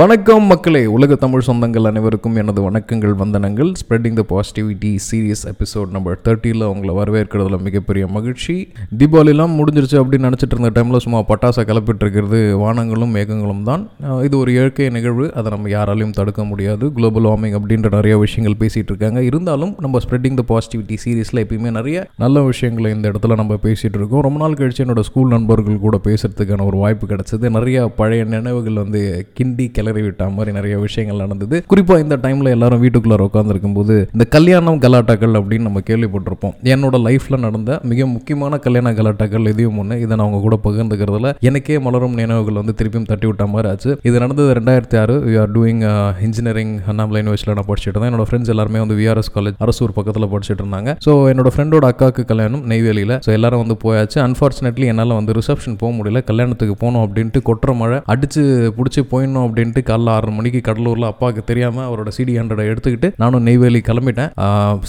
வணக்கம் மக்களே உலக தமிழ் சொந்தங்கள் அனைவருக்கும் எனது வணக்கங்கள் வந்தனங்கள். Spreading the positivity series episode number தேர்ட்டியில் உங்களை வரவேற்கிறதுல மிகப்பெரிய மகிழ்ச்சி. தீபாவளிலாம் முடிஞ்சிருச்சு அப்படின்னு நினச்சிட்டு இருந்த டைமில் சும்மா பட்டாசை கிளப்பிட்டு இருக்கிறது வானங்களும் மேகங்களும் தான். இது ஒரு இயற்கை நிகழ்வு. அதை நம்ம யாராலையும் தடுக்க முடியாது. குளோபல் வார்மிங் அப்படின்ற நிறைய விஷயங்கள் பேசிகிட்டு இருக்காங்க. இருந்தாலும் நம்ம ஸ்ப்ரெட்டிங் த பாசிட்டிவிட்டி சீரியஸில் எப்பயுமே நிறைய நல்ல விஷயங்களை இந்த இடத்துல நம்ம பேசிகிட்டு இருக்கோம். ரொம்ப நாள் கழிச்சு என்னோட ஸ்கூல் நண்பர்கள் கூட பேசுறதுக்கான ஒரு வாய்ப்பு கிடச்சிது. நிறைய பழைய நினைவுகள் வந்து கிண்டி கிளறி விட்ட மாதிரி நிறைய விஷயங்கள் நடந்தது. குறிப்பாக இந்த டைமில் எல்லாரும் வீட்டுக்குள்ளே உட்காந்துருக்கும் போது இந்த கல்யாணம் கலாட்டாக்கள் அப்படின்னு நம்ம கேள்விப்பட்டிருப்போம். என்னோட லைஃப்பில் நடந்த மிக முக்கியமான கல்யாண கலாட்டாக்கள் எதையும் ஒன்று இதை நான் உங்க கூட பகிர்ந்துக்கிறதுல எனக்கே மலரும் நினைவுகள் வந்து திருப்பியும் தட்டி விட்ட மாதிரி ஆச்சு. இது நடந்தது ரெண்டாயிரத்தி ஆறு. We are doing engineering Annamalai யூனிவர்சிட்டியில் நான் படிச்சுட்டு இருந்தேன். என்னோட ஃப்ரெண்ட்ஸ் எல்லாருமே வந்து விஆர்எஸ் காலேஜ் அரசூர் பக்கத்தில் படிச்சுட்டு இருந்தாங்க. ஸோ என்னோட ஃப்ரெண்டோட அக்காவுக்கு கல்யாணம் நெய்வேலியில். ஸோ எல்லாரும் வந்து போயாச்சு. அன்ஃபார்ச்சுனேட்லி என்னால் வந்து ரிசப்ஷன் போக முடியல. கல்யாணத்துக்கு போகணும் அப்படின்ட்டு கொட்டுற மழை அடிச்சு பிடிச்சி போயிடணும் அப்படின்ட்டு காலைல ஆறு மணிக்கு கடலூரில் அப்பாவுக்கு தெரியாமல் அவரோட சிடி ஹண்ட்ரடை எடுத்துக்கிட்டு நானும் நெய்வேலி கிளம்பிட்டேன்.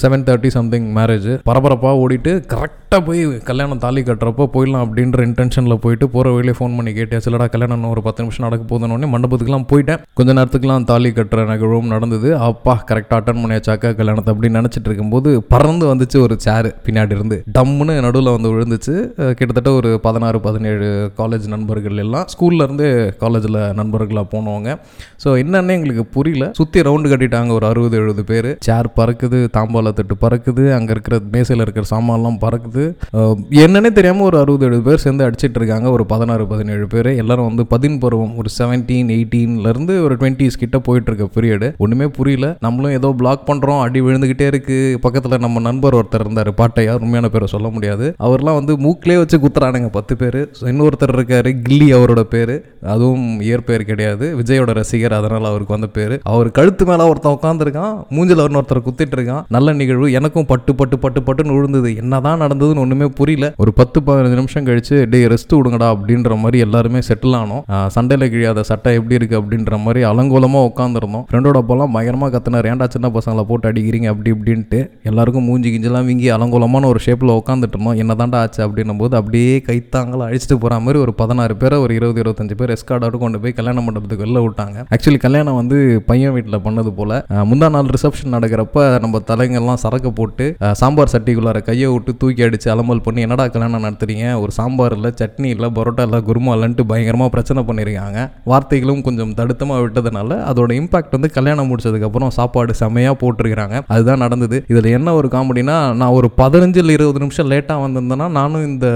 செவன் தேர்ட்டி சம்திங் மேரேஜ் பரபரப்பாக ஓடிட்டு கரெக்ட் கரெக்டாக போய் கல்யாணம் தாலி கட்டுறப்போ போயிடலாம் அப்படின்ற இன்டென்ஷனில் போயிட்டு போகிற வழியிலே ஃபோன் பண்ணி கேட்டேன். சிலடா கல்யாணம் ஒரு பத்து நிமிஷம் நடக்க போதுன்னு மண்டபத்துக்குலாம் போயிட்டேன். கொஞ்ச நேரத்துக்குலாம் தாலி கட்டுற நிகழ்வும் நடந்தது. அப்பா கரெக்டாக அட்டன் பண்ணியாச்சாக்கா கல்யாணத்தை அப்படின்னு நினச்சிட்டு இருக்கும்போது பறந்து வந்துச்சு ஒரு சேரு பின்னாடி இருந்து. டம்முன்னு நடுவில் வந்து விழுந்துச்சு. கிட்டத்தட்ட ஒரு பதினாறு பதினேழு காலேஜ் நண்பர்கள் எல்லாம் ஸ்கூல்லேருந்து காலேஜில் நண்பர்களாக போனவங்க. ஸோ என்னென்ன எங்களுக்கு புரியல. சுற்றி ரவுண்டு கட்டிட்டாங்க ஒரு அறுபது எழுபது பேர். சேர் பறக்குது தாம்பால பறக்குது. அங்கே இருக்கிற மேசையில் இருக்கிற சாமான்லாம் பறக்குது. வந்து என்னன்னே தெரியாமல் ஒரு அறுபது எழுபது பேர் சேர்ந்து அடிச்சிட்டு இருக்காங்க. ஒரு பதினாறு பதினேழு பேர். எல்லாரும் வந்து பதின் பருவம் ஒரு செவன்டீன் எயிட்டீன்லேருந்து ஒரு டுவெண்ட்டிஸ் கிட்ட போயிட்டு இருக்க பீரியடு ஒன்றுமே புரியல. நம்மளும் ஏதோ பிளாக் பண்ணுறோம் அடி விழுந்துக்கிட்டே இருக்கு. பக்கத்தில் நம்ம நண்பர் ஒருத்தர் இருந்தார். பாட்டையா உண்மையான பேரை சொல்ல முடியாது. அவர்லாம் வந்து மூக்கிலே வச்சு குத்துறானுங்க பத்து பேர். இன்னொருத்தர் இருக்காரு கில்லி அவரோட பேர். அதுவும் இயற்பெயர் கிடையாது. விஜயோட ரசிகர் அதனால் அவருக்கு வந்த பேர். அவர் கழுத்து மேலே ஒருத்தன் உட்காந்துருக்கான் மூஞ்சில் ஒருத்தர் குத்திட்டு இருக்கான். நல்ல நிகழ்வு. எனக்கும் பட்டு பட்டு பட்டு பட்டுன்னு விழுந்தது என்னதான் நடந்ததுன்னு ஒன்றுமே புரியல. ஒரு பத்து பதினஞ்சு நிமிஷம் கழிச்சு டே ரெஸ்ட் விடுங்கடா அப்படின்ற மாதிரி எல்லாருமே செட்டில் ஆனோம். சண்டையில கிழியாத சட்டை எப்படி இருக்கு அப்படின்ற மாதிரி அலங்கோலமாக உட்காந்துருந்தோம் ஃப்ரெண்டோட அப்போல்லாம் பயங்கரமாக கத்துனார். ஏன்டா சின்ன பசங்களை போட்டு அடிக்கிறீங்க? அப்படி இப்படின்ட்டு எல்லாருக்கும் மூஞ்சி கிஞ்செல்லாம் வீங்கி அலங்கோலமான ஒரு ஷேப்பில் உட்காந்துட்டு இருந்தோம். என்னதான்டா ஆச்சு? அப்படின்னும் போது அப்படியே கைத்தாங்களை அழிச்சிட்டு போகிற மாதிரி ஒரு பதினாறு பேரை ஒரு இருபது இருபத்தஞ்சு பேர் எஸ்கார்டோடு கொண்டு போய் கல்யாணம் மண்டபத்துக்கு வெளில விட்டாங்க. ஆக்சுவலி கல்யாணம் வந்து பையன் வீட்டில் பண்ணது போல். முந்தா நாள் ரிசப்ஷன் நடக்கிறப்ப நம்ம தலைங்கெல்லாம் சரக்கு போட்டு சாம்பார் சட்டிக்குள்ளார கையை விட்டு தூக்கி அடித்து அலம்பல் பண்ணி என்னடா கல்யாணம் நடத்துறீங்க? ஒரு சாம்பார் இல்லை சட்னி இல்லை பரோட்டா இல்லை குருமா இல்லைன்ட்டு பயங்கரமாக பிரச்சனை பண்ணியிருக்காங்க வார்த்தைகளும் கொஞ்சம் தடுத்தமாக விட்டதுனால அதோட இம்பாக்ட் வந்து கல்யாணம் முடிச்சதுக்கப்புறம் சாப்பாடு செமையாக போட்டிருக்கிறாங்க. அதுதான் நடந்தது. இதில் என்ன ஒரு காமெடினா நான் ஒரு பதினஞ்சில் இருபது நிமிஷம் லேட்டாக வந்திருந்தேன்னா நானும் இந்த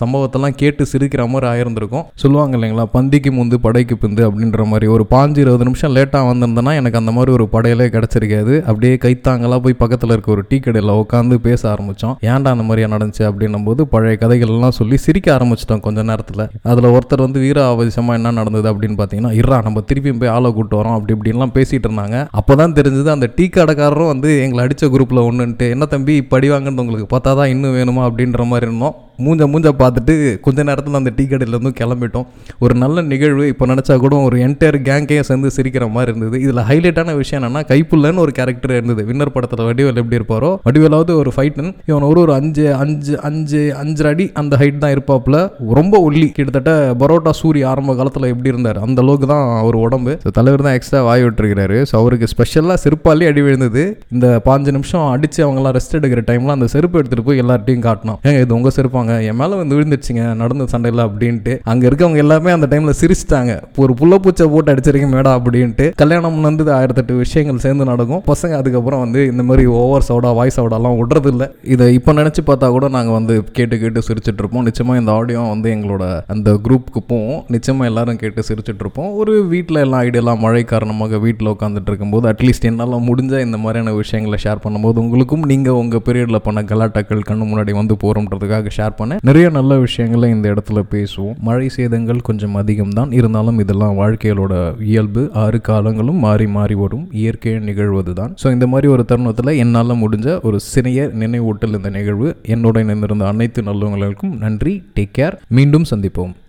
சம்பவத்தெல்லாம் கேட்டு சிரிக்கிற மாதிரி ஆயிருந்திருக்கும். சொல்லுவாங்க இல்லைங்களா பந்திக்கு முந்து படைக்கு பிந்து அப்படின்ற மாதிரி. ஒரு பாஞ்சு இருபது நிமிஷம் லேட்டாக வந்திருந்தேன்னா எனக்கு அந்த மாதிரி ஒரு படையிலே கிடச்சிருக்காது. அப்படியே கைத்தாங்களாக போய் பக்கத்தில் இருக்க ஒரு டீ கடையில் உட்காந்து பேச ஆரம்பித்தோம் ஏன்டா அந்த மாதிரி மாதிரியா நடந்துச்சு அப்படின்னும் போது பழைய கதைகள் எல்லாம் சொல்லி சிரிக்க ஆரம்பிச்சிட்டோம் கொஞ்ச நேரத்தில். அதில் ஒருத்தர் வந்து வீர ஆவேசமாக என்ன நடந்தது அப்படின்னு பார்த்தீங்கன்னா இருறா நம்ம திருப்பியும் போய் ஆளை கூட்டு வரோம் அப்படி இப்படின்லாம் பேசிட்டு இருந்தாங்க. அப்போ தான் தெரிஞ்சது அந்த டீ கடைக்காரரும் வந்து எங்களை அடித்த குரூப்பில் ஒன்றுன்ட்டு என்ன தம்பி படிவாங்கன்னு உங்களுக்கு பார்த்தா தான் இன்னும் வேணுமா? அப்படின்ற மாதிரி இருந்தோம். மூஞ்ச மூஞ்ச பார்த்துட்டு கொஞ்ச நேரத்தில் அந்த டீ கடையிலேருந்து கிளம்பிட்டோம். ஒரு நல்ல நிகழ்வு இப்போ நினச்சா கூட ஒரு என்டையர் கேங்கையும் சேர்ந்து சிரிக்கிற மாதிரி இருந்தது. இதில் ஹைலைட்டான விஷயம் என்னன்னா கைப்புள்ளன்னு ஒரு கேரக்டர் இருந்தது. வின்னர் படத்தில் வடிவேல் எப்படி இருப்பாரோ வடிவேலாவது ஒரு ஃபைட்டன் இவன் ஒரு ஒரு அஞ்சு அஞ்சு அஞ்சு அஞ்சு அடி அந்த ஹைட் தான் இருப்பாப்புல. ரொம்ப ஒல்லி. கிட்டத்தட்ட பரோட்டா சூரிய ஆரம்ப காலத்தில் எப்படி இருந்தார் அந்த அளவுக்கு தான் அவர் உடம்பு. ஸோ தலைவர் தான் எக்ஸ்ட்ரா வாய் விட்டுருக்கிறாரு. ஸோ அவருக்கு ஸ்பெஷலாக செருப்பாலே அடி விழுந்தது. இந்த பாஞ்சு நிமிஷம் அடித்து அவங்களாம் ரெஸ்ட் எடுக்கிற டைமில் அந்த செருப்பு எடுத்துகிட்டு போய் எல்லார்ட்டையும் காட்டணும் ஏங்க இது உங்கள் செருப்பாங்க என் மேலே வந்து விழுந்துருச்சுங்க. நடந்த சண்டையில் அப்படின்ட்டு. அங்கே இருக்கவங்க எல்லாமே அந்த டைமில் சிரிச்சிட்டாங்க. ஒரு புள்ள பூச்சை போட்டு அடிச்சிருக்க மேடா அப்படின்ட்டு. கல்யாணம் வந்து ஆயிரத்தெட்டு விஷயங்கள் சேர்ந்து நடக்கும். பசங்க அதுக்கப்புறம் வந்து இந்த மாதிரி ஓவர் சவுடா வாய்ஸ் சவுடாலாம் விடுறதில்ல. இல்லை இதை இப்போ நினச்சி பார்த்தா கூட நாங்கள் வந்து கேட்டு கேட்டு சிரிச்சிட்டு இருப்போம். நிச்சயமாக இந்த ஆடியோ வந்து எங்களோட அந்த குரூப்புக்கு போவோம் நிச்சயமாக எல்லாரும் கேட்டு சிரிச்சிட்டு இருப்போம். ஒரு வீட்டில் எல்லாம் ஐடியெல்லாம் மழை காரணமாக வீட்டில் உட்காந்துட்டு இருக்கும்போது அட்லீஸ்ட் என்னால் முடிஞ்ச இந்த மாதிரியான விஷயங்களை ஷேர் பண்ணும்போது உங்களுக்கும் நீங்கள் உங்கள் பீரியடில் பண்ண கலாட்டாக்கள் கண்ணு முன்னாடி வந்து போகிறோம்ன்றதுக்காக ஷேர் பண்ணேன் நிறைய நல்ல விஷயங்களை இந்த இடத்துல பேசுவோம். மழை சேதங்கள் கொஞ்சம் அதிகம் தான் இருந்தாலும் இதெல்லாம் வாழ்க்கையோட இயல்பு. ஆறு காலங்களும் மாறி மாறி வரும். இயற்கையை நிகழ்வது தான் ஸோ இந்த மாதிரி ஒரு தருணத்தில் என்னால் முடிஞ்ச ஒரு சிறிய நினைவூட்டல் இந்த நிகழ்வு. என்னோட இணைந்திருந்த அனைத்து நல்லவங்களுக்கும் நன்றி. டேக் கேர் மீண்டும் சந்திப்போம்.